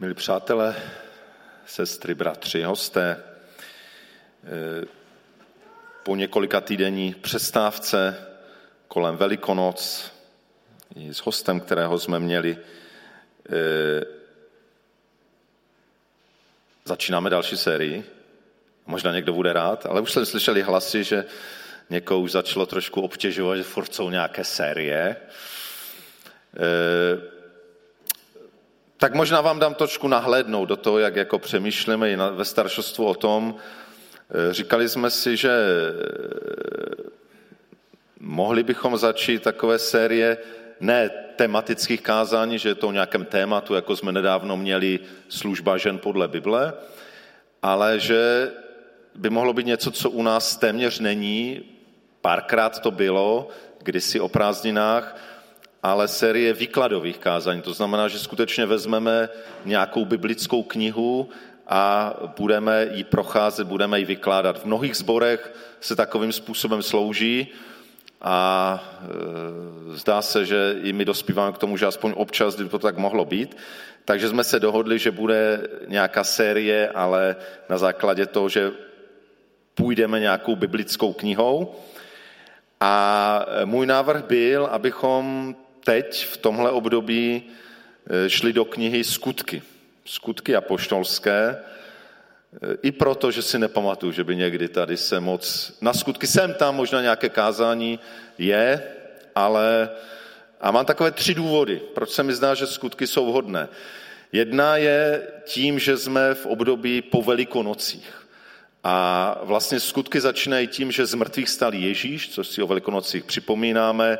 Milí přátelé, sestry, bratři, hosté, eh, po několika týdenní přestávce kolem Velikonoc i s hostem, kterého jsme měli, eh, začínáme další sérii. Možná někdo bude rád, ale už jsem slyšeli hlasy, že někoho už začalo trošku obtěžovat, že furt jsou nějaké série. Tak možná vám dám trošku nahlédnout do toho, jak jako přemýšlíme i ve staršostvu o tom. Eh, říkali jsme si, že eh, mohli bychom začít takové série ne tematických kázání, že je to o nějakém tématu, jako jsme nedávno měli služba žen podle Bible, ale že by mohlo být něco, co u nás téměř není, párkrát to bylo, kdysi o prázdninách, ale série výkladových kázání. To znamená, že skutečně vezmeme nějakou biblickou knihu a budeme ji procházet, budeme ji vykládat. V mnohých zborech se takovým způsobem slouží a e, zdá se, že i my dospíváme k tomu, že aspoň občas by to tak mohlo být. Takže jsme se dohodli, že bude nějaká série, ale na základě toho, že půjdeme nějakou biblickou knihou. A můj návrh byl, abychom teď v tomhle období eh, šli do knihy Skutky. Skutky apoštolské, eh, i proto, že si nepamatuju, že by někdy tady se moc... Na skutky jsem tam, možná nějaké kázání je, ale... A mám takové tři důvody, proč se mi zdá, že skutky jsou vhodné. Jedna je tím, že jsme v období po velikonocích. A vlastně skutky začínají tím, že z mrtvých stal Ježíš, což si o velikonocích připomínáme,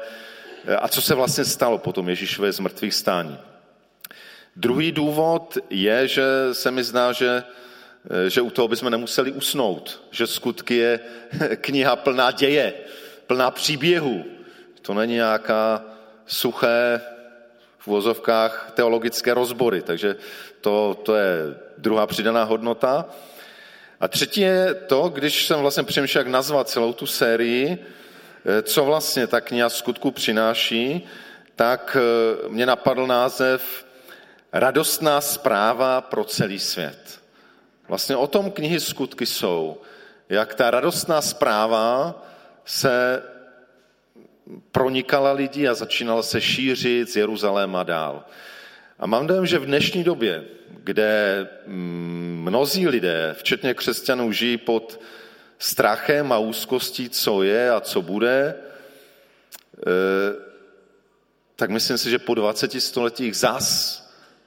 a co se vlastně stalo po tom Ježíšové zmrtvých stání. Druhý důvod je, že se mi zdá, že, že u toho bychom nemuseli usnout, že skutky je kniha plná děje, plná příběhů. To není nějaká suché v vozovkách teologické rozbory, takže to, to je druhá přidaná hodnota. A třetí je to, když jsem vlastně přemýšlel, jak nazvat celou tu sérii, co vlastně ta kniha skutku přináší, tak eh, mě napadl název Radostná zpráva pro celý svět. Vlastně o tom knihy skutky jsou. Jak ta radostná zpráva se pronikala lidi a začínala se šířit z Jeruzaléma dál. A mám dojem, že v dnešní době, kde mm, mnozí lidé, včetně křesťanů, žijí pod strachem a úzkostí, co je a co bude, eh, tak myslím si, že po 20 stoletích zas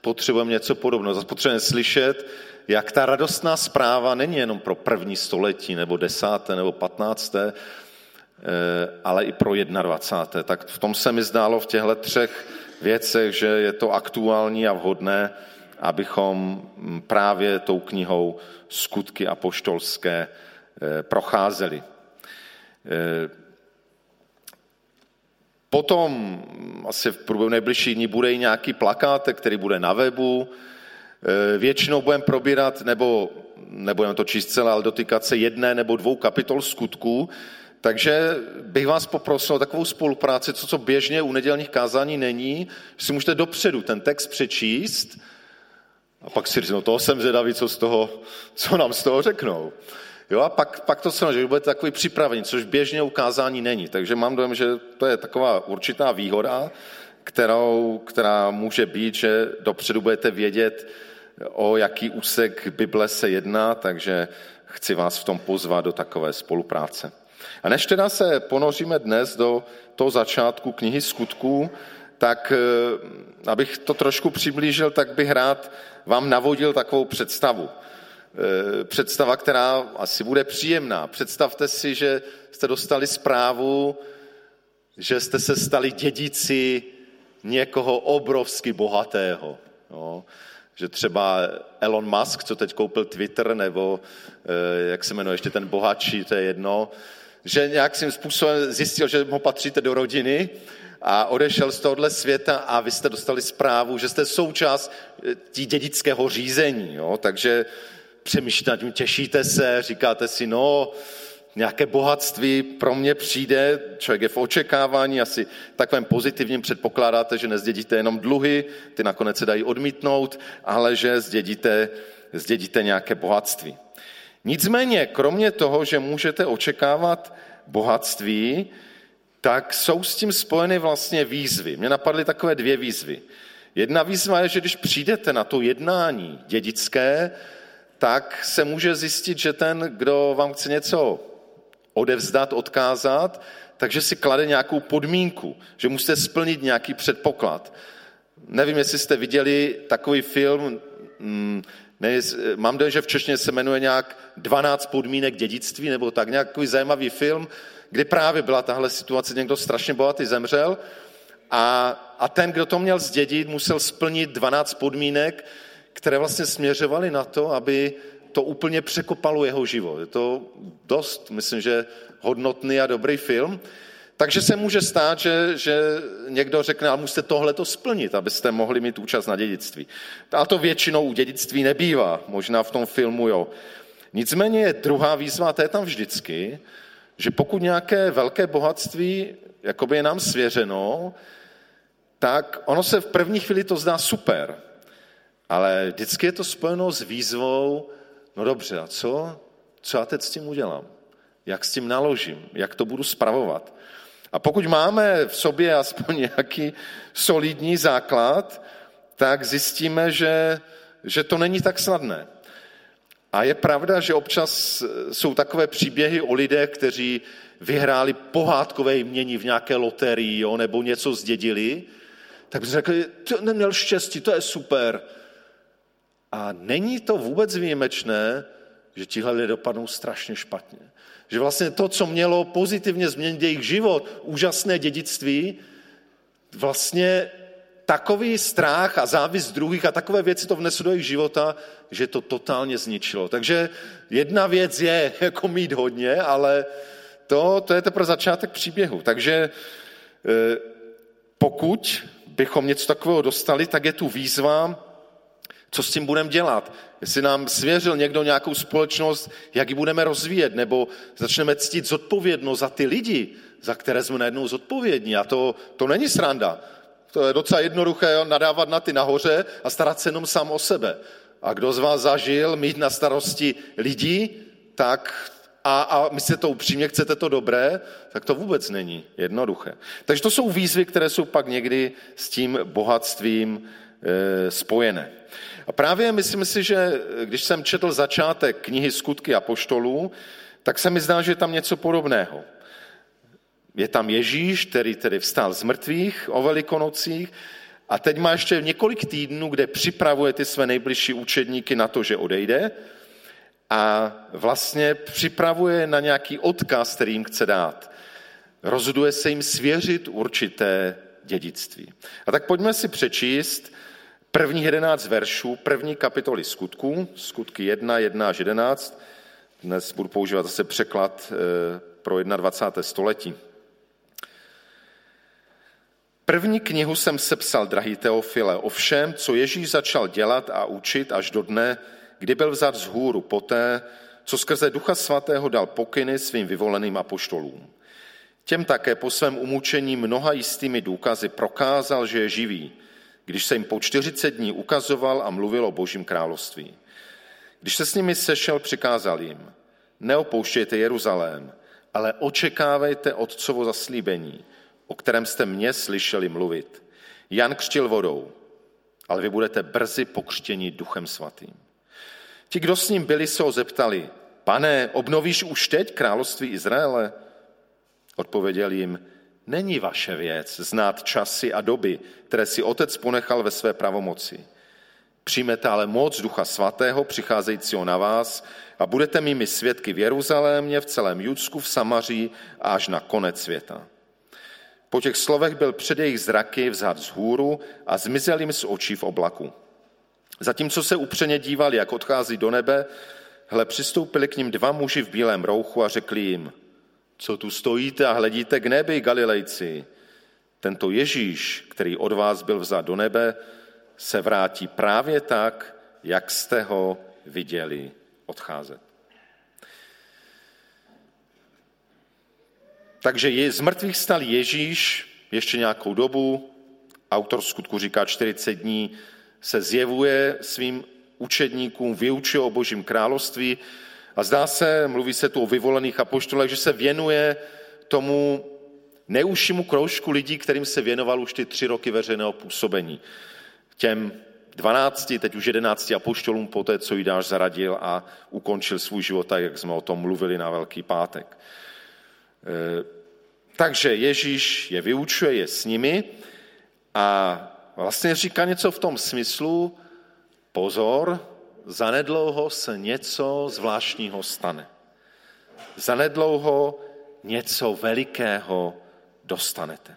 potřebujeme něco podobného. Zas potřebujeme slyšet, jak ta radostná zpráva není jenom pro první století, nebo desáté, nebo patnácté, eh, ale i pro 21. Tak v tom se mi zdálo v těchto třech věcech, že je to aktuální a vhodné, abychom právě tou knihou Skutky apoštolské Eh, procházeli. Eh, potom asi v průběhu nejbližších dní bude i nějaký plakát, který bude na webu. Eh, většinou budeme probírat, nebo nebudeme to číst celé, ale dotýkat se jedné nebo dvou kapitol skutků, takže bych vás poprosil o takovou spolupráci, co co běžně u nedělních kázání není, si můžete dopředu ten text přečíst a pak si říct, no toho jsem zvědavý, co, z toho, co nám z toho řeknou. Jo, a pak, pak to se že budete takový připravení, což běžně ukázání není. Takže mám dojem, že to je taková určitá výhoda, kterou, která může být, že dopředu budete vědět, o jaký úsek Bible se jedná, takže chci vás v tom pozvat do takové spolupráce. A než teda se ponoříme dnes do toho začátku knihy skutků, tak eh, abych to trošku přiblížil, tak bych rád vám navodil takovou představu. Eh, představa, která asi bude příjemná. Představte si, že jste dostali zprávu, že jste se stali dědici někoho obrovsky bohatého. No. Že třeba Elon Musk, co teď koupil Twitter, nebo eh, jak se jmenuje ještě ten bohatší, to je jedno, že nějakým způsobem zjistil, že mu patříte do rodiny a odešel z tohohle světa a vy jste dostali zprávu, že jste součást eh, tí dědického řízení. Jo? Takže přemýšlíte nad tím, těšíte se, říkáte si, no, nějaké bohatství pro mě přijde, člověk je v očekávání, asi takovém pozitivním předpokládáte, že nezdědíte jenom dluhy, ty nakonec se dají odmítnout, ale že zdědíte, zdědíte nějaké bohatství. Nicméně, kromě toho, že můžete očekávat bohatství, tak jsou s tím spojeny vlastně výzvy. Mně napadly takové dvě výzvy. Jedna výzva je, že když přijdete na to jednání dědické, tak se může zjistit, že ten, kdo vám chce něco odevzdat, odkázat, takže si klade nějakou podmínku, že musíte splnit nějaký předpoklad. Nevím, jestli jste viděli takový film, mm, ne, mám dojem, že v češtině se jmenuje nějak 12 podmínek dědictví, nebo tak nějaký zajímavý film, kdy právě byla tahle situace, někdo strašně bohatý zemřel a, a ten, kdo to měl zdědit, musel splnit 12 podmínek, které vlastně směřovaly na to, aby to úplně překopalo jeho život. Je to dost, myslím, že hodnotný a dobrý film. Takže se může stát, že, že někdo řekne, ale musíte tohle to splnit, abyste mohli mít účast na dědictví. A to většinou u dědictví nebývá, možná v tom filmu jo. Nicméně druhá výzva, to je tam vždycky, že pokud nějaké velké bohatství jakoby je nám svěřeno, tak ono se v první chvíli to zdá super, ale vždycky je to spojeno s výzvou, no dobře, a co? Co já teď s tím udělám? Jak s tím naložím? Jak to budu spravovat? A pokud máme v sobě aspoň nějaký solidní základ, tak zjistíme, že, že to není tak snadné. A je pravda, že občas jsou takové příběhy o lidech, kteří vyhráli pohádkové jmění v nějaké loterii jo, nebo něco zdědili, tak by řekli, to neměl štěstí, to je super. A není to vůbec výjimečné, že tihle lidé dopadnou strašně špatně. Že vlastně to, co mělo pozitivně změnit jejich život, úžasné dědictví, vlastně takový strach a závis druhých a takové věci to vneslo do jejich života, že to totálně zničilo. Takže jedna věc je jako mít hodně, ale to, to je teprve začátek příběhu. Takže e, pokud bychom něco takového dostali, tak je tu výzva, co s tím budeme dělat. Jestli nám svěřil někdo nějakou společnost, jak ji budeme rozvíjet, nebo začneme ctít zodpovědnost za ty lidi, za které jsme najednou zodpovědní. A to, to není sranda. To je docela jednoduché nadávat na ty nahoře a starat se jenom sám o sebe. A kdo z vás zažil mít na starosti lidí, tak a, a myslíte to upřímně, chcete to dobré, tak to vůbec není jednoduché. Takže to jsou výzvy, které jsou pak někdy s tím bohatstvím e, spojené. A právě myslím si, že když jsem četl začátek knihy Skutky a poštolů, tak se mi zdá, že je tam něco podobného. Je tam Ježíš, který tedy vstal z mrtvých o velikonocích a teď má ještě několik týdnů, kde připravuje ty své nejbližší učedníky na to, že odejde a vlastně připravuje na nějaký odkaz, který jim chce dát. Rozhoduje se jim svěřit určité dědictví. A tak pojďme si přečíst prvních jedenáct veršů, první kapitoly skutků, skutky 1, 1 až 11. Dnes budu používat zase překlad eh, pro 21. století. První knihu jsem sepsal, drahý Teofile, o všem, co Ježíš začal dělat a učit až do dne, kdy byl vzat z hůru poté, co skrze Ducha Svatého dal pokyny svým vyvoleným apoštolům. Těm také po svém umučení mnoha jistými důkazy prokázal, že je živý, když se jim po 40 dní ukazoval a mluvil o božím království. Když se s nimi sešel, přikázal jim, neopouštějte Jeruzalém, ale očekávejte Otcovo zaslíbení, o kterém jste mě slyšeli mluvit. Jan křtil vodou, ale vy budete brzy pokřtěni duchem svatým. Ti, kdo s ním byli, se ho zeptali, pane, obnovíš už teď království Izraele? Odpověděl jim, není vaše věc znát časy a doby, které si otec ponechal ve své pravomoci. Přijmete ale moc Ducha Svatého, přicházejícího na vás, a budete mými svědky v Jeruzalémě, v celém Judsku, v Samaří a až na konec světa. Po těch slovech byl před jejich zraky vzad z hůru a zmizel jim z očí v oblaku. Zatímco se upřeně dívali, jak odchází do nebe, hle, přistoupili k ním dva muži v bílém rouchu a řekli jim, co tu stojíte a hledíte k nebi, Galilejci. Tento Ježíš, který od vás byl vzat do nebe, se vrátí právě tak, jak jste ho viděli odcházet. Takže je, z mrtvých stal Ježíš ještě nějakou dobu, autor skutku říká 40 dní, se zjevuje svým učedníkům, vyučuje o božím království a zdá se, mluví se tu o vyvolených apoštolech, že se věnuje tomu neužšímu kroužku lidí, kterým se věnoval už ty tři roky veřejného působení. Těm 12, teď už 11 apoštolům po té, co Jidáš zaradil a ukončil svůj život, tak jak jsme o tom mluvili na Velký pátek. E, takže Ježíš je vyučuje, je s nimi a vlastně říká něco v tom smyslu, pozor, zanedlouho se něco zvláštního stane. Zanedlouho něco velikého dostanete.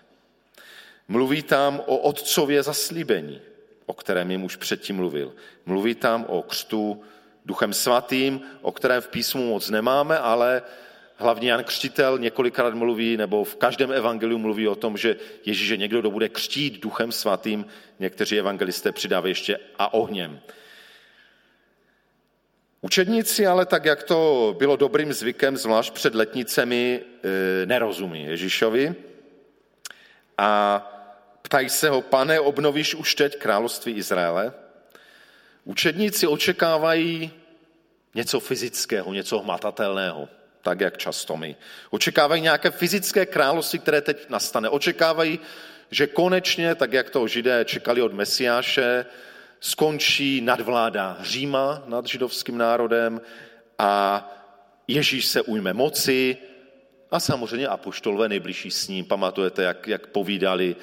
Mluví tam o otcově zaslíbení, o kterém jim už předtím mluvil. Mluví tam o křtu duchem svatým, o kterém v písmu moc nemáme, ale hlavně Jan Křtitel několikrát mluví, nebo v každém evangeliu mluví o tom, že Ježíš je někdo, kdo bude křtít duchem svatým. Někteří evangelisté přidávají ještě a ohněm. Učedníci ale tak, jak to bylo dobrým zvykem, zvlášť před letnicemi, e, nerozumí Ježíšovi a ptají se ho, pane, obnovíš už teď království Izraele? Učedníci očekávají něco fyzického, něco hmatatelného, tak jak často my. Očekávají nějaké fyzické království, které teď nastane. Očekávají, že konečně, tak jak to židé čekali od Mesiáše, skončí nadvláda Říma nad židovským národem a Ježíš se ujme moci a samozřejmě apoštolové nejbližší s ním. Pamatujete, jak, jak povídali,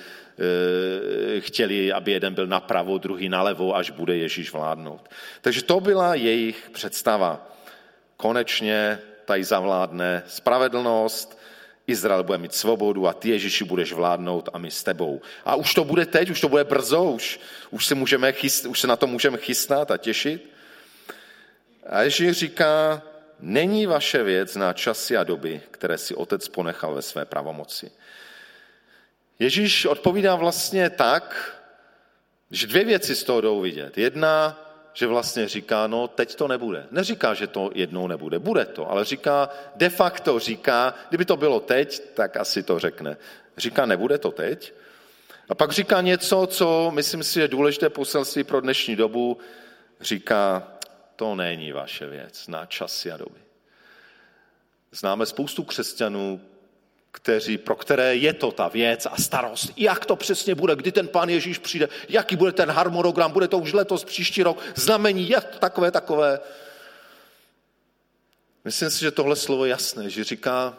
e, chtěli, aby jeden byl napravo, druhý nalevo, až bude Ježíš vládnout. Takže to byla jejich představa. Konečně tady zavládne spravedlnost, Izrael bude mít svobodu a ty Ježíši budeš vládnout a my s tebou. A už to bude teď, už to bude brzo, už, už, se, můžeme chyst, už se na to můžeme chystat a těšit. A Ježíš říká, není vaše věc na časy a doby, které si otec ponechal ve své pravomoci. Ježíš odpovídá vlastně tak, že dvě věci z toho jdou vidět. Jedna, že vlastně říká, no teď to nebude. Neříká, že to jednou nebude, bude to, ale říká, de facto říká, kdyby to bylo teď, tak asi to řekne. Říká, nebude to teď. A pak říká něco, co myslím si je důležité poselství pro dnešní dobu. Říká, to není vaše věc na časy a doby. Známe spoustu křesťanů, kteří, pro které je to ta věc a starost. Jak to přesně bude, kdy ten pán Ježíš přijde, jaký bude ten harmonogram, bude to už letos, příští rok, znamení, jak takové, takové. Myslím si, že tohle slovo je jasné, že říká,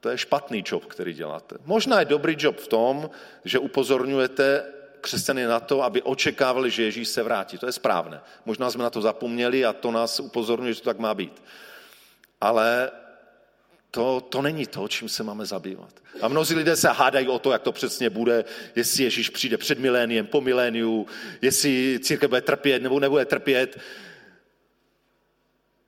to je špatný job, který děláte. Možná je dobrý job v tom, že upozorňujete křesťany na to, aby očekávali, že Ježíš se vrátí. To je správné. Možná jsme na to zapomněli a to nás upozorňuje, že to tak má být. Ale to, to není to, čím se máme zabývat. A mnozí lidé se hádají o to, jak to přesně bude, jestli Ježíš přijde před miléniem, po miléniu, jestli církev bude trpět nebo nebude trpět.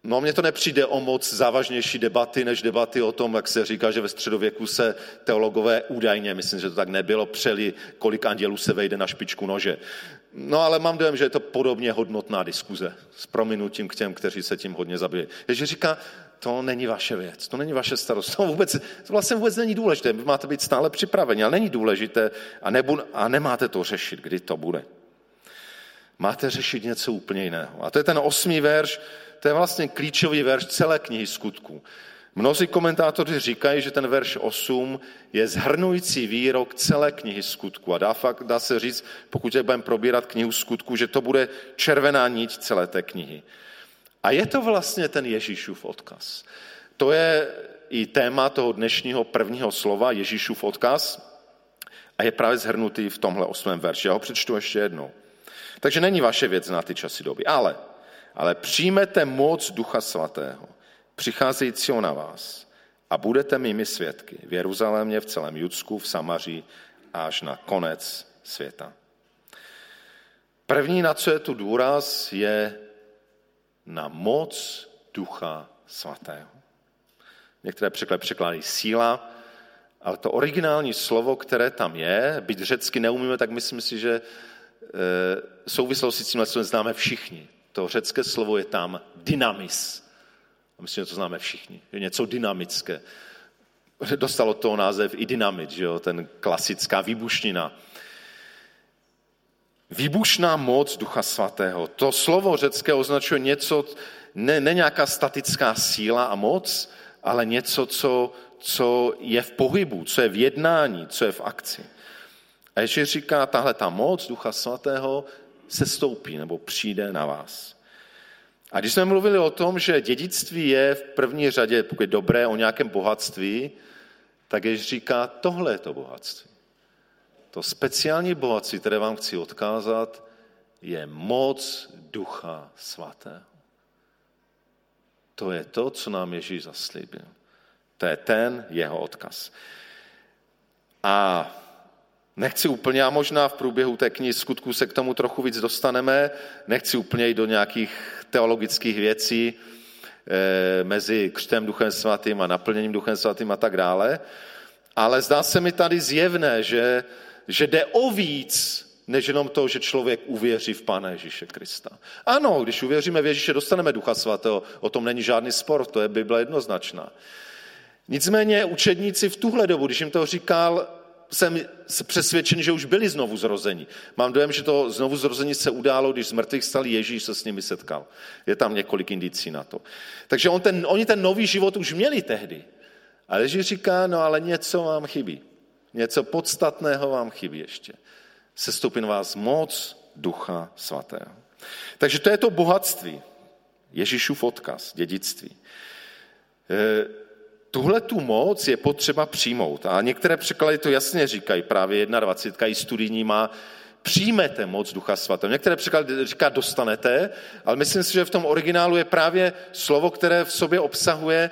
No mně to nepřijde o moc závažnější debaty, než debaty o tom, jak se říká, že ve středověku se teologové údajně, myslím, že to tak nebylo, přeli, kolik andělů se vejde na špičku nože. No ale mám dojem, že je to podobně hodnotná diskuze s prominutím k těm, kteří se tím hodně zabývají. Ježíš říká, to není vaše věc, to není vaše starost, to, vůbec, to vlastně vůbec není důležité, vy máte být stále připraveni, ale není důležité a, nebu, a nemáte to řešit, kdy to bude. Máte řešit něco úplně jiného. A to je ten osmý verš, to je vlastně klíčový verš celé knihy skutků. Mnozí komentátoři říkají, že ten verš 8 je zhrnující výrok celé knihy skutku. A dá, fakt, dá se říct, pokud budeme probírat knihu skutku, že to bude červená niť celé té knihy. A je to vlastně ten Ježíšův odkaz. To je i téma toho dnešního prvního slova, Ježíšův odkaz, a je právě zhrnutý v tomhle osmém verši. Já ho přečtu ještě jednou. Takže není vaše věc na ty časy doby, ale, ale přijmete moc Ducha Svatého, přicházejícího na vás a budete mými svědky v Jeruzalémě, v celém Judsku, v Samaří až na konec světa. První, na co je tu důraz, je na moc Ducha Svatého. Některé překlady překládají síla, ale to originální slovo, které tam je, byť řecky neumíme, tak myslím si, že e, souvislosti s tím známe všichni. To řecké slovo je tam dynamis. A myslím, že to známe všichni. Je něco dynamické. dostalo toho název i dynamit, že jo? ten klasická výbušnina. Výbušná moc Ducha Svatého. To slovo řecké označuje něco, ne, ne nějaká statická síla a moc, ale něco, co, co je v pohybu, co je v jednání, co je v akci. A Ježíš říká, tahle ta moc Ducha Svatého se stoupí nebo přijde na vás. A když jsme mluvili o tom, že dědictví je v první řadě, pokud je dobré o nějakém bohatství, tak Ježíš říká, tohle je to bohatství. To speciální bohatství, které vám chci odkázat, je moc Ducha Svatého. To je to, co nám Ježíš zaslíbil. To je ten jeho odkaz. A nechci úplně, a možná v průběhu té knihy skutku se k tomu trochu víc dostaneme, nechci úplně jít do nějakých teologických věcí e, mezi křtem Duchem Svatým a naplněním Duchem Svatým a tak dále, ale zdá se mi tady zjevné, že, že jde o víc, než jenom to, že člověk uvěří v Pána Ježíše Krista. Ano, když uvěříme v Ježíše, dostaneme Ducha Svatého, o tom není žádný spor, to je Bible jednoznačná. Nicméně učedníci v tuhle dobu, když jim to říkal, jsem přesvědčen, že už byli znovu zrození. Mám dojem, že to znovu zrození se událo, když z mrtvých stal Ježíš se s nimi setkal. Je tam několik indicí na to. Takže on ten, oni ten nový život už měli tehdy. A Ježíš říká, no ale něco vám chybí. Něco podstatného vám chybí ještě. Sestoupí na vás moc Ducha Svatého. Takže to je to bohatství. Ježíšův odkaz, dědictví. E, tuhle tu moc je potřeba přijmout. A některé překlady to jasně říkají, právě 21. i studijní má, přijmete moc Ducha Svatého. Některé překlady říká dostanete, ale myslím si, že v tom originálu je právě slovo, které v sobě obsahuje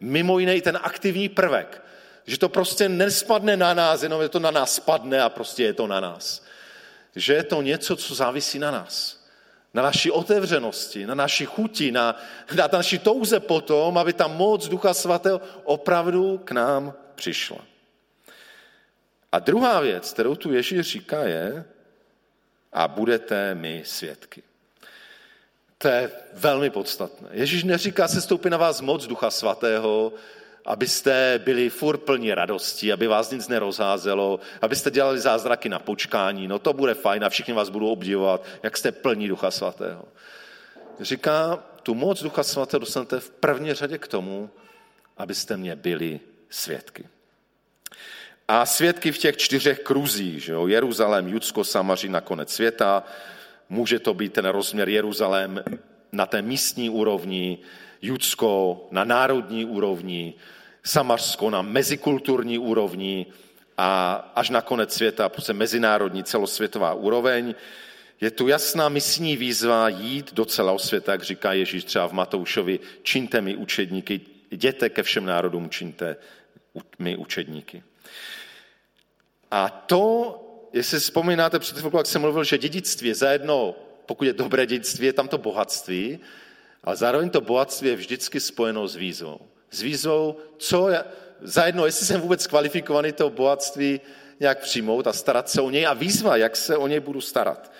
mimo jiné i ten aktivní prvek. Že to prostě nespadne na nás, jenom je to na nás spadne a prostě je to na nás. Že je to něco, co závisí na nás. Na naší otevřenosti, na naší chuti, na, na naší touze potom, aby ta moc Ducha Svatého opravdu k nám přišla. A druhá věc, kterou tu Ježíš říká, je, a budete mi svědky. To je velmi podstatné. Ježíš neříká, se stoupí na vás moc Ducha Svatého, abyste byli furt plní radosti, aby vás nic nerozházelo, abyste dělali zázraky na počkání, no to bude fajn a všichni vás budou obdivovat, jak jste plní Ducha Svatého. Říká, tu moc Ducha Svatého dostanete v první řadě k tomu, abyste mě byli svědky. A svědky v těch čtyřech kruzích, že jo? Jeruzalém, Judsko, Samaří, nakonec světa, může to být ten rozměr Jeruzalém na té místní úrovni, Judsko na národní úrovni, Samařsko na mezikulturní úrovni a až na konec světa, prostě mezinárodní celosvětová úroveň. Je tu jasná misní výzva jít do celého světa, jak říká Ježíš třeba v Matoušovi, čiňte mi učedníky, jděte ke všem národům, čiňte mi učedníky. A to, jestli si vzpomínáte před chvilkou, jak jsem mluvil, že dědictví je zajedno, pokud je dobré dědictví, je tam to bohatství, ale zároveň to bohatství je vždycky spojeno s výzvou. S výzvou, co je, zajedno, jestli jsem vůbec kvalifikovaný to bohatství nějak přijmout a starat se o něj a výzva, jak se o něj budu starat.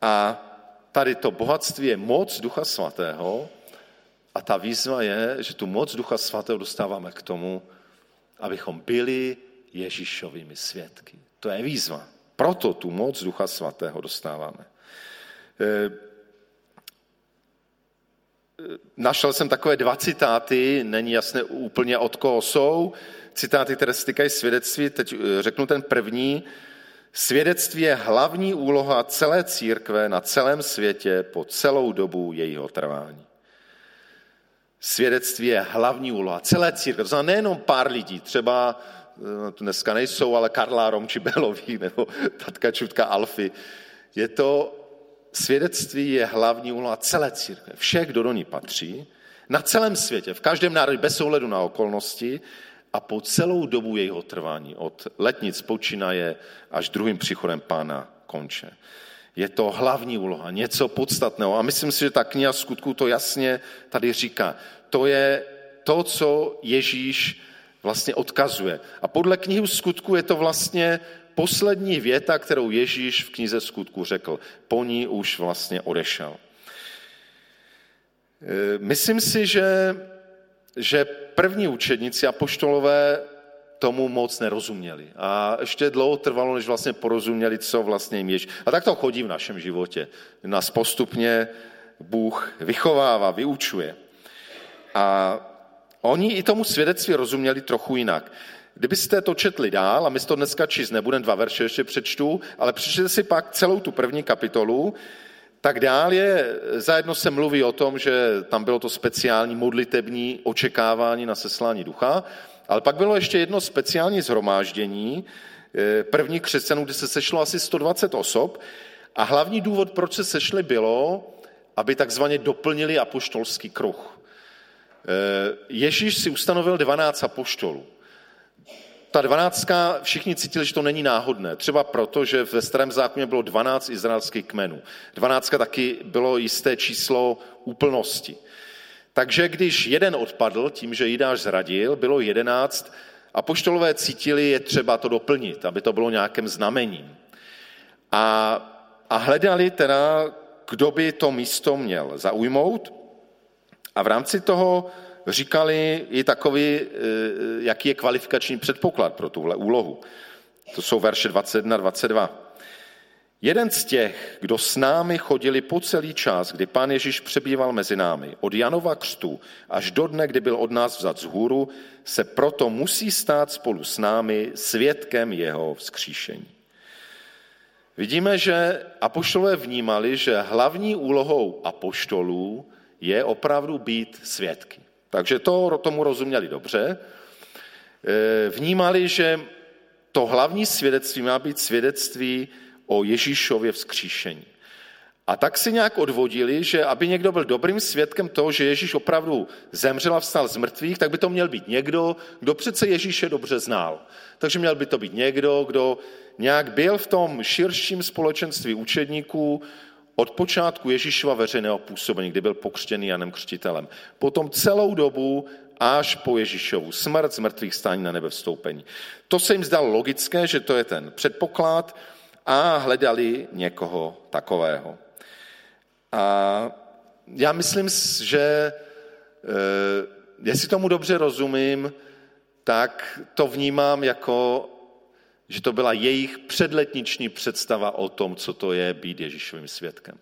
A tady to bohatství je moc Ducha Svatého a ta výzva je, že tu moc Ducha Svatého dostáváme k tomu, abychom byli Ježíšovými svědky. To je výzva. Proto tu moc Ducha Svatého dostáváme. Našel jsem takové dva citáty, není jasné úplně od koho jsou, citáty, které se týkají svědectví, teď eh, řeknu ten první. Svědectví je hlavní úloha celé církve na celém světě po celou dobu jejího trvání. Svědectví je hlavní úloha celé církve, to znamená nejenom pár lidí, třeba eh, dneska nejsou, ale Karla Romčibelový nebo tatka Čutka Alfy. Je to svědectví je hlavní úloha celé církve. Všech, kdo do ní patří, na celém světě, v každém národě, bez ohledu na okolnosti a po celou dobu jejího trvání, od letnic počínaje až druhým příchodem pána konče. Je to hlavní úloha, něco podstatného. A myslím si, že ta kniha skutku to jasně tady říká. To je to, co Ježíš vlastně odkazuje. A podle knihy skutku je to vlastně poslední věta, kterou Ježíš v knize skutku řekl. Po ní už vlastně odešel. E, myslím si, že že první učedníci apoštolové tomu moc nerozuměli. A ještě dlouho trvalo, než vlastně porozuměli, co vlastně jim jež. A tak to chodí v našem životě. Nás postupně Bůh vychovává, vyučuje. A oni i tomu svědectví rozuměli trochu jinak. Kdybyste to četli dál, a my to dneska číst nebudeme, dva verše ještě přečtu, ale přečtěte si pak celou tu první kapitolu, tak dál je, zajedno se mluví o tom, že tam bylo to speciální modlitební očekávání na seslání ducha, ale pak bylo ještě jedno speciální zhromáždění, eh, první křesťanů, kde se sešlo asi 120 osob a hlavní důvod, proč se sešli, bylo, aby takzvaně doplnili apoštolský kruh. Eh, Ježíš si ustanovil 12 apoštolů. Ta dvanáctka, všichni cítili, že to není náhodné. Třeba proto, že ve starém zákoně bylo 12 izraelských kmenů. Dvanáctka taky bylo jisté číslo úplnosti. Takže když jeden odpadl tím, že Jidáš zradil, bylo jedenáct, a poštolové cítili, je třeba to doplnit, aby to bylo nějakým znamením. A, a hledali teda, kdo by to místo měl zaujmout. A v rámci toho říkali i takový, e, jaký je kvalifikační předpoklad pro tuhle úlohu. To jsou verše 21 a 22. Jeden z těch, kdo s námi chodili po celý čas, kdy pán Ježíš přebýval mezi námi, od Janova křtu až do dne, kdy byl od nás vzat z hůru, se proto musí stát spolu s námi svědkem jeho vzkříšení. Vidíme, že apoštolové vnímali, že hlavní úlohou apoštolů je opravdu být svědky. Takže to tomu rozuměli dobře. E, vnímali, že to hlavní svědectví má být svědectví o Ježíšově vzkříšení. A tak si nějak odvodili, že aby někdo byl dobrým svědkem toho, že Ježíš opravdu zemřel a vstal z mrtvých, tak by to měl být někdo, kdo přece Ježíše dobře znal. Takže měl by to být někdo, kdo nějak byl v tom širším společenství učedníků od počátku Ježíšova veřejného působení, kdy byl pokřtěný Janem Křtitelem. Potom celou dobu až po Ježíšovu smrt, z mrtvých stání na nebe vstoupení. To se jim zdalo logické, že to je ten předpoklad, a hledali někoho takového. A já myslím, že eh, jestli tomu dobře rozumím, tak to vnímám jako, že to byla jejich předletniční představa o tom, co to je být Ježíšovým svědkem.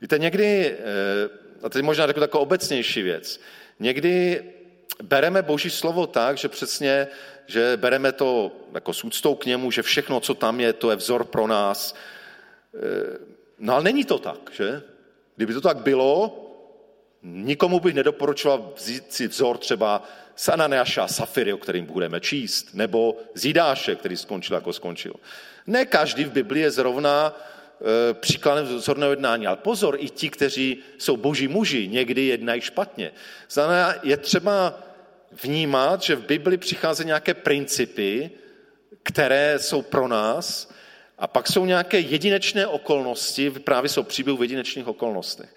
Víte, někdy, eh, a teď možná řeknu takovou obecnější věc, někdy bereme Boží slovo tak, že přesně že bereme to jako s úctou k němu, že všechno, co tam je, to je vzor pro nás. E, no ale není to tak, že? Kdyby to tak bylo, nikomu bych nedoporučoval vzít si vzor třeba z Ananiáša a Safiry, o kterým budeme číst, nebo z Jidáše, který skončil jako skončil. Ne každý v Biblii je zrovna e, příkladem vzorného jednání, ale pozor, i ti, kteří jsou boží muži, někdy jednají špatně. Znamená, je třeba vnímat, že v Bibli přicházejí nějaké principy, které jsou pro nás, a pak jsou nějaké jedinečné okolnosti, právě jsou příběhy v jedinečných okolnostech.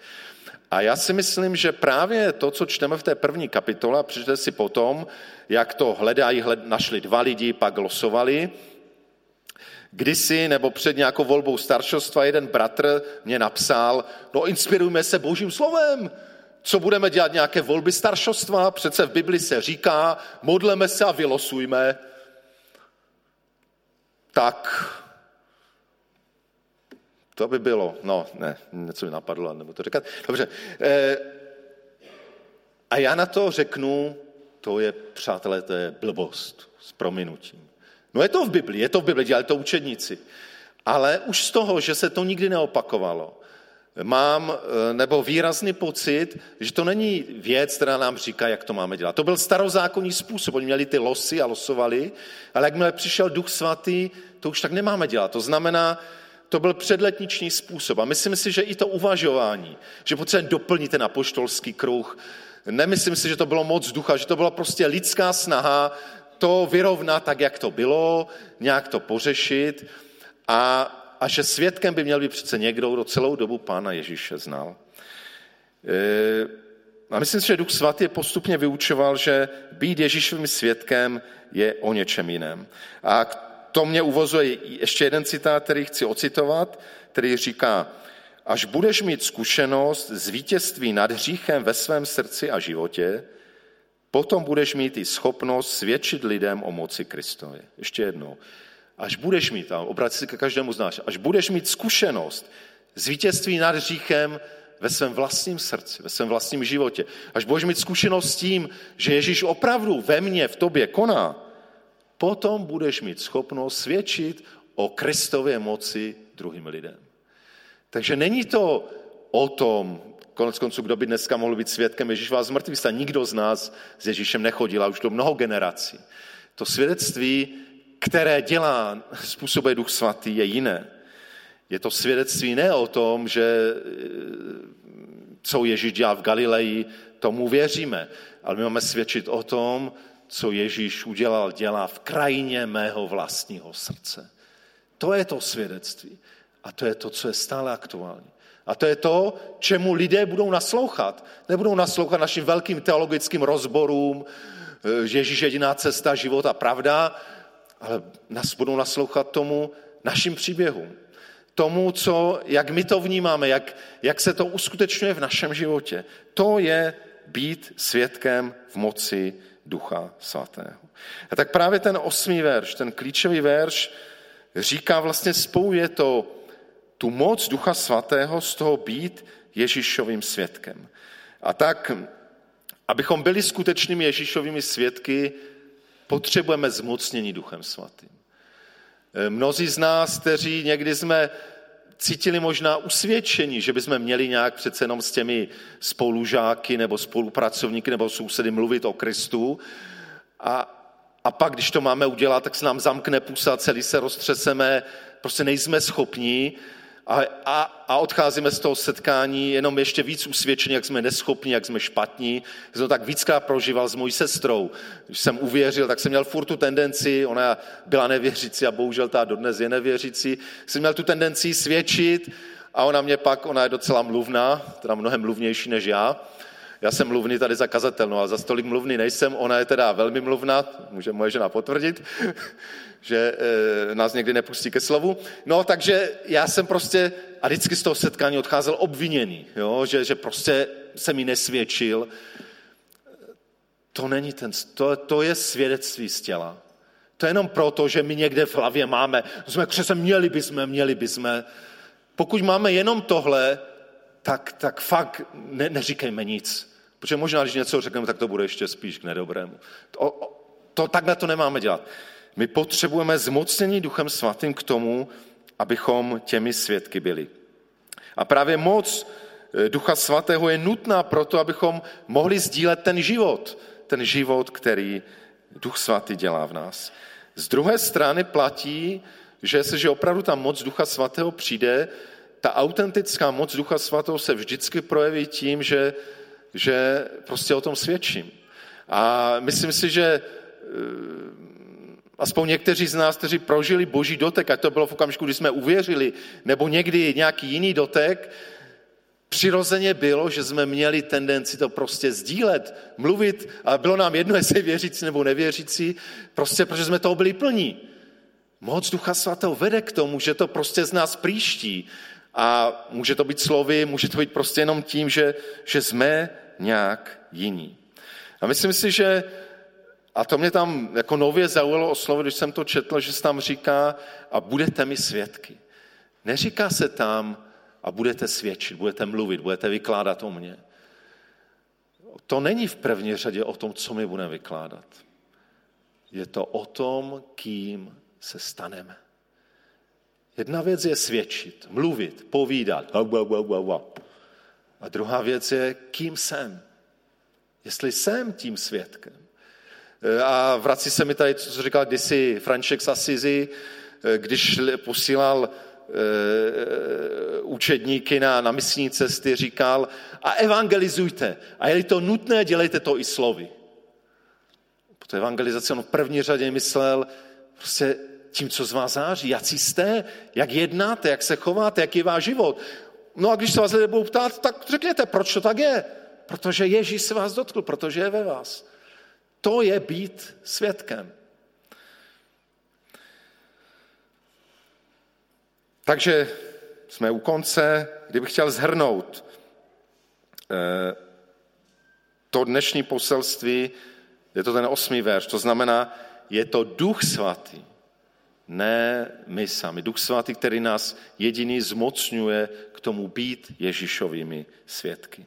A já si myslím, že právě to, co čteme v té první kapitole, a přečtete si potom, jak to hledají, hled, našli dva lidi, pak losovali, kdysi nebo před nějakou volbou staršostva jeden bratr mě napsal, no inspirujme se božím slovem, co budeme dělat nějaké volby staršostva? Přece v Bibli se říká, modleme se a vylosujme. Tak to by bylo, no ne, něco mi napadlo, nebo to říkat. Dobře. E, a já na to řeknu, to je, přátelé, to je blbost s prominutím. No je to v Bibli, je to v Bibli, dělali to učedníci. Ale už z toho, že se to nikdy neopakovalo, mám eh, nebo výrazný pocit, že to není věc, která nám říká, jak to máme dělat. To byl starozákonní způsob, oni měli ty losy a losovali, ale jakmile přišel duch svatý, to už tak nemáme dělat. To znamená, to byl předletniční způsob. A myslím si, že i to uvažování, že potřebujeme doplnit ten apoštolský kruh, nemyslím si, že to bylo moc ducha, že to byla prostě lidská snaha to vyrovnat tak, jak to bylo, nějak to pořešit. A a že svědkem by měl být přece někdo, kdo celou dobu Pána Ježíše znal. E, a myslím si, že Duch Svatý postupně vyučoval, že být Ježíšovým svědkem je o něčem jiném. A to mě uvozuje ještě jeden citát, který chci ocitovat, který říká, až budeš mít zkušenost z vítězství nad hříchem ve svém srdci a životě, potom budeš mít i schopnost svědčit lidem o moci Kristově. Ještě jednou. Až budeš mít, a obrať se ke každému z nás, až budeš mít zkušenost z vítězství nad říchem ve svém vlastním srdci, ve svém vlastním životě, až budeš mít zkušenost s tím, že Ježíš opravdu ve mně, v tobě koná, potom budeš mít schopnost svědčit o Kristově moci druhým lidem. Takže není to o tom, konec konců, kdo by dneska mohl být svědkem Ježíš vás zmrtvý Nikdo z nás s Ježíšem nechodil a už to mnoho generací. To svědectví, které dělá, způsobuje Duch Svatý, je jiné. Je to svědectví ne o tom, že co Ježíš dělá v Galileji, tomu věříme, ale my máme svědčit o tom, co Ježíš udělal, dělá v krajině mého vlastního srdce. To je to svědectví. A to je to, co je stále aktuální. A to je to, čemu lidé budou naslouchat. Nebudou naslouchat našim velkým teologickým rozborům, že Ježíš je jediná cesta, život a pravda, ale nás budou naslouchat tomu našim příběhům. Tomu, co, jak my to vnímáme, jak, jak se to uskutečňuje v našem životě. To je být svědkem v moci Ducha Svatého. A tak právě ten osmý verš, ten klíčový verš, říká vlastně, spojuje to tu moc Ducha Svatého z toho být Ježíšovým svědkem. A tak, abychom byli skutečnými Ježíšovými svědky, potřebujeme zmocnění Duchem Svatým. Mnozí z nás, kteří někdy jsme cítili možná usvědčení, že bychom měli nějak přece jenom s těmi spolužáky nebo spolupracovníky nebo sousedy mluvit o Kristu. A, a pak, když to máme udělat, tak se nám zamkne pusa, celý se roztřeseme, prostě nejsme schopní a, a, a odcházíme z toho setkání jenom ještě víc usvědčení, jak jsme neschopní, jak jsme špatní. Jsem to tak víckrát prožíval s mojí sestrou. Když jsem uvěřil, tak jsem měl furt tu tendenci, ona byla nevěřící a bohužel ta dodnes je nevěřící, jsem měl tu tendenci svědčit a ona mě pak, ona je docela mluvná, teda mnohem mluvnější než já, já jsem mluvný tady za kazatelnou, ale za stolik mluvný nejsem, ona je teda velmi mluvná, může moje žena potvrdit, že e, nás někdy nepustí ke slovu. No, takže já jsem prostě a vždycky z toho setkání odcházel obviněný, jo? Že, že prostě se mi nesvědčil. To není ten, to, to je svědectví z těla. To je jenom proto, že my někde v hlavě máme, jsme křese, měli bychom, měli bychom. Pokud máme jenom tohle, tak, tak fakt ne, neříkejme nic. Protože možná, když něco řekneme, tak to bude ještě spíš k nedobrému. To, to, takhle to nemáme dělat. My potřebujeme zmocnění Duchem Svatým k tomu, abychom těmi svědky byli. A právě moc eh, Ducha Svatého je nutná proto, abychom mohli sdílet ten život, ten život, který Duch Svatý dělá v nás. Z druhé strany platí, že se, že opravdu ta moc Ducha Svatého přijde, ta autentická moc Ducha Svatého se vždycky projeví tím, že, že prostě o tom svědčím. A myslím si, že eh, Aspoň někteří z nás, kteří prožili boží dotek, ať to bylo v okamžiku, kdy jsme uvěřili, nebo někdy nějaký jiný dotek, přirozeně bylo, že jsme měli tendenci to prostě sdílet, mluvit a bylo nám jedno, jestli věřící nebo nevěřící, prostě protože jsme toho byli plní. Moc Ducha Svatého vede k tomu, že to prostě z nás příští. A může to být slovy, může to být prostě jenom tím, že, že jsme nějak jiní. A myslím si, že a to mě tam jako nově zaujalo o slovo, když jsem to četl, že se tam říká a budete mi svědky. Neříká se tam a budete svědčit, budete mluvit, budete vykládat o mně. To není v první řadě o tom, co my budeme vykládat. Je to o tom, kým se staneme. Jedna věc je svědčit, mluvit, povídat. A druhá věc je, kým jsem. Jestli jsem tím svědkem. A vrací se mi tady, co říkal kdysi Franček z Asizi, když posílal e, učedníky na, na misní cesty, říkal a evangelizujte. A je to nutné, dělejte to i slovy. Po té evangelizaci on v první řadě myslel prostě tím, co z vás září, jak jste, jak jednáte, jak se chováte, jaký je váš život. No a když se vás lidé budou ptát, tak řekněte, proč to tak je. Protože Ježíš se vás dotkl, protože je ve vás. To je být svědkem. Takže jsme u konce, kdybych chtěl zhrnout eh, to dnešní poselství, Je to ten osmý verš, to znamená, je to duch svatý, ne my sami. Duch svatý, který nás jediný zmocňuje k tomu být Ježíšovými svědky.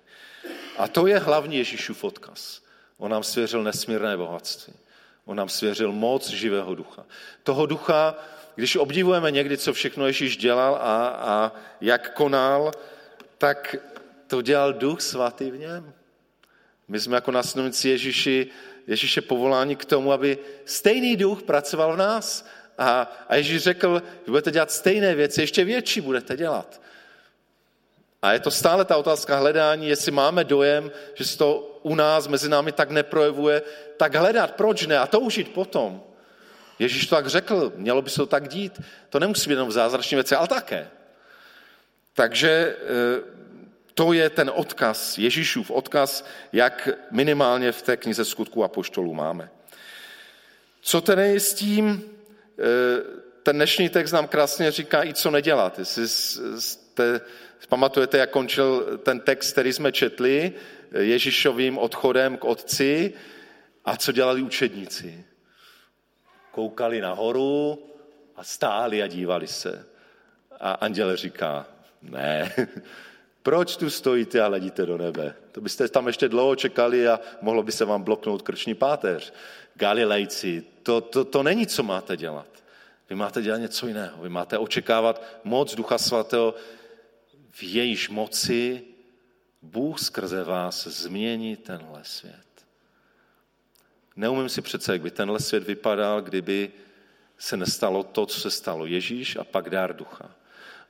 A to je hlavní Ježíšův odkaz. On nám svěřil nesmírné bohatství. On nám svěřil moc živého ducha. Toho ducha, když obdivujeme někdy, co všechno Ježíš dělal a, a jak konal, tak to dělal duch svatý v něm. My jsme jako následníci Ježíši, Ježíše povoláni k tomu, aby stejný duch pracoval v nás. A, a Ježíš řekl, že budete dělat stejné věci, ještě větší budete dělat. A je to stále ta otázka hledání, jestli máme dojem, že se to u nás mezi námi tak neprojevuje, tak hledat, proč ne, a toužit potom. Ježíš to tak řekl, mělo by se to tak dít. To nemusí být jenom v zázračné věci, ale také. Takže e, to je ten odkaz, Ježíšův odkaz, jak minimálně v té knize skutku a poštolů máme. Co tedy s tím? E, ten dnešní text nám krásně říká i co nedělat. Jestli jste, pamatujete, jak končil ten text, který jsme četli, Ježíšovým odchodem k otci a co dělali učedníci. Koukali nahoru a stáli a dívali se. A anděl říká, ne, proč tu stojíte a hledíte do nebe? To byste tam ještě dlouho čekali a mohlo by se vám bloknout krční páteř. Galilejci, to, to, to není, co máte dělat. Vy máte dělat něco jiného. Vy máte očekávat moc Ducha Svatého v jejíž moci Bůh skrze vás změní tenhle svět. Neumím si přece, jak by tenhle svět vypadal, kdyby se nestalo to, co se stalo. Ježíš a pak dár ducha.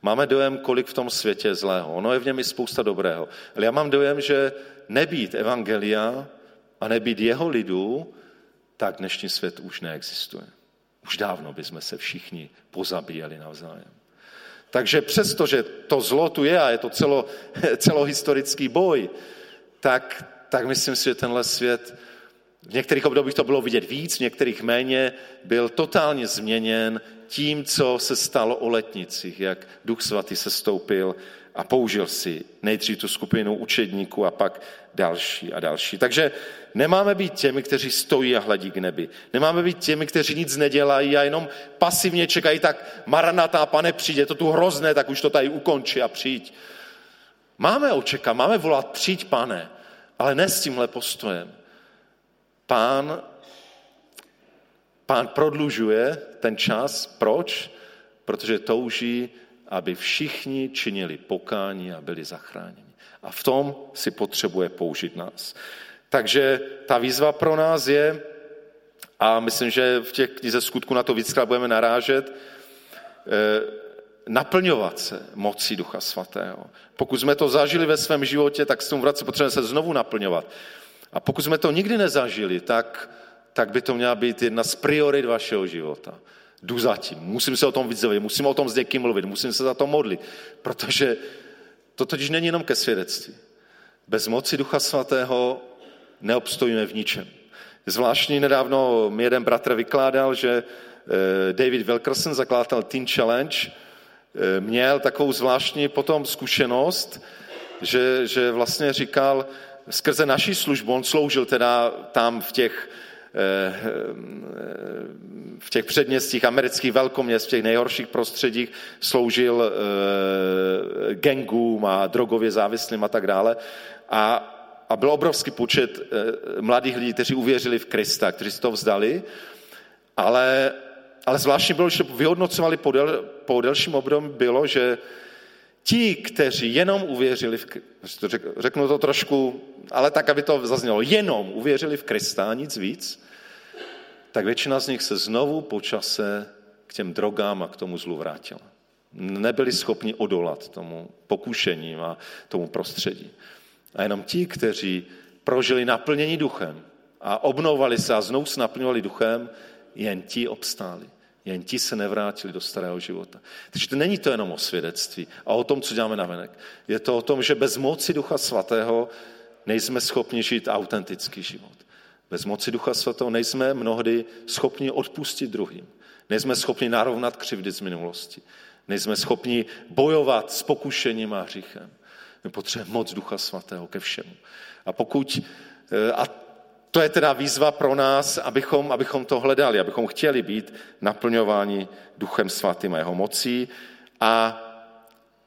Máme dojem, kolik v tom světě je zlého. Ono je v něm i spousta dobrého. Ale já mám dojem, že nebýt evangelia a nebýt jeho lidu, tak dnešní svět už neexistuje. Už dávno bychom se všichni pozabíjeli navzájem. Takže přesto, že to zlo tu je a je to celo, celohistorický boj, tak, tak myslím si, že tenhle svět v některých obdobích to bylo vidět víc, v některých méně, byl totálně změněn tím, co se stalo o letnicích, jak Duch Svatý se stoupil a použil si nejdřív tu skupinu učedníků a pak další a další. Takže nemáme být těmi, kteří stojí a hledí k nebi. Nemáme být těmi, kteří nic nedělají a jenom pasivně čekají, tak maranatá, pane, přijde, to tu hrozné, tak už to tady ukončí a přijď. Máme očekat, máme volat, přijď, pane, ale ne s tímhle postojem. Pán, pán prodlužuje ten čas. Proč? Protože touží, aby všichni činili pokání a byli zachráněni. A v tom si potřebuje použít nás. Takže ta výzva pro nás je, a myslím, že v těch knize skutku na to víckrát budeme narážet, eh, naplňovat se mocí Ducha Svatého. Pokud jsme to zažili ve svém životě, tak s tomu vrací potřebujeme se znovu naplňovat. A pokud jsme to nikdy nezažili, tak, tak by to měla být jedna z priorit vašeho života. Jdu zatím, musím se o tom víc musím o tom s někým mluvit, musím se za to modlit, protože to totiž není jenom ke svědectví. Bez moci Ducha Svatého neobstojíme v ničem. Zvláštní nedávno mi jeden bratr vykládal, že eh, David Wilkerson, zakladatel Teen Challenge, eh, měl takovou zvláštní potom zkušenost, že, že vlastně říkal, skrze naší službu, on sloužil teda tam v těch, v těch předměstích amerických velkoměst, v těch nejhorších prostředích, sloužil gangům a drogově závislým a tak dále. A a byl obrovský počet eh, mladých lidí, kteří uvěřili v Krista, kteří si to vzdali, ale, ale zvláštně bylo, že vyhodnocovali po, del, po delším období, bylo, že ti, kteří jenom uvěřili v řeknu to trošku, ale tak, aby to zaznělo, jenom uvěřili v Krista, nic víc, tak většina z nich se znovu po čase k těm drogám a k tomu zlu vrátila. Nebyli schopni odolat tomu pokušením a tomu prostředí. A jenom ti, kteří prožili naplnění duchem a obnovovali se a znovu se naplňovali duchem, jen ti obstáli. Jen ti se nevrátili do starého života. Takže to není to jenom o svědectví a o tom, co děláme na venek. Je to o tom, že bez moci Ducha Svatého nejsme schopni žít autentický život. Bez moci Ducha Svatého nejsme mnohdy schopni odpustit druhým. Nejsme schopni narovnat křivdy z minulosti. Nejsme schopni bojovat s pokušením a hříchem. My potřebujeme moc Ducha Svatého ke všemu. A pokud, eh, a to je teda výzva pro nás, abychom, abychom to hledali, abychom chtěli být naplňováni Duchem Svatým a jeho mocí a,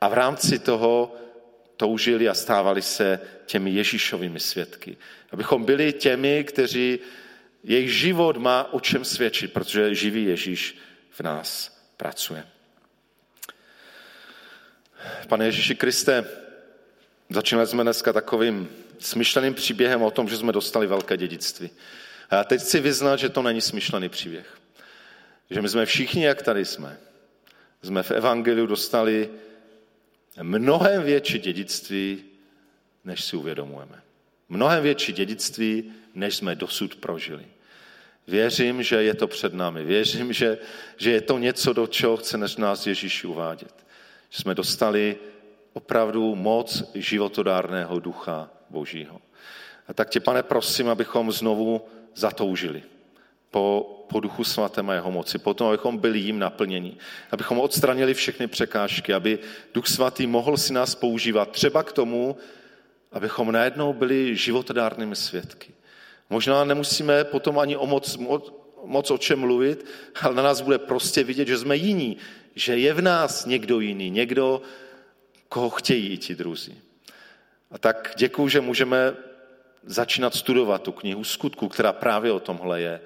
a v rámci toho toužili a stávali se těmi Ježíšovými svědky. Abychom byli těmi, kteří jejich život má o čem svědčit, protože živý Ježíš v nás pracuje. Pane Ježíši Kriste, začínali jsme dneska takovým smyšleným příběhem o tom, že jsme dostali velké dědictví. A já teď chci vyznat, že to není smyšlený příběh. Že my jsme všichni, jak tady jsme, jsme v Evangeliu dostali mnohem větší dědictví, než si uvědomujeme. Mnohem větší dědictví, než jsme dosud prožili. Věřím, že je to před námi. Věřím, že, že je to něco, do čeho chce než nás Ježíš uvádět. Že jsme dostali opravdu moc životodárného ducha Božího. A tak tě, pane, prosím, abychom znovu zatoužili po, po duchu svatém a jeho moci, potom, abychom byli jim naplněni, abychom odstranili všechny překážky, aby duch svatý mohl si nás používat třeba k tomu, abychom najednou byli životodárnými svědky. Možná nemusíme potom ani o moc, moc, moc o čem mluvit, ale na nás bude prostě vidět, že jsme jiní, že je v nás někdo jiný, někdo, koho chtějí i ti druzí. A tak děkuju, že můžeme začínat studovat tu knihu skutku, která právě o tomhle je.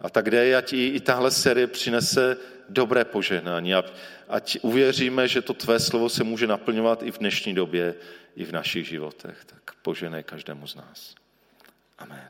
A tak kde ať i, i tahle série přinese dobré požehnání. A, ať uvěříme, že to tvé slovo se může naplňovat i v dnešní době, i v našich životech. Tak poženej každému z nás. Amen.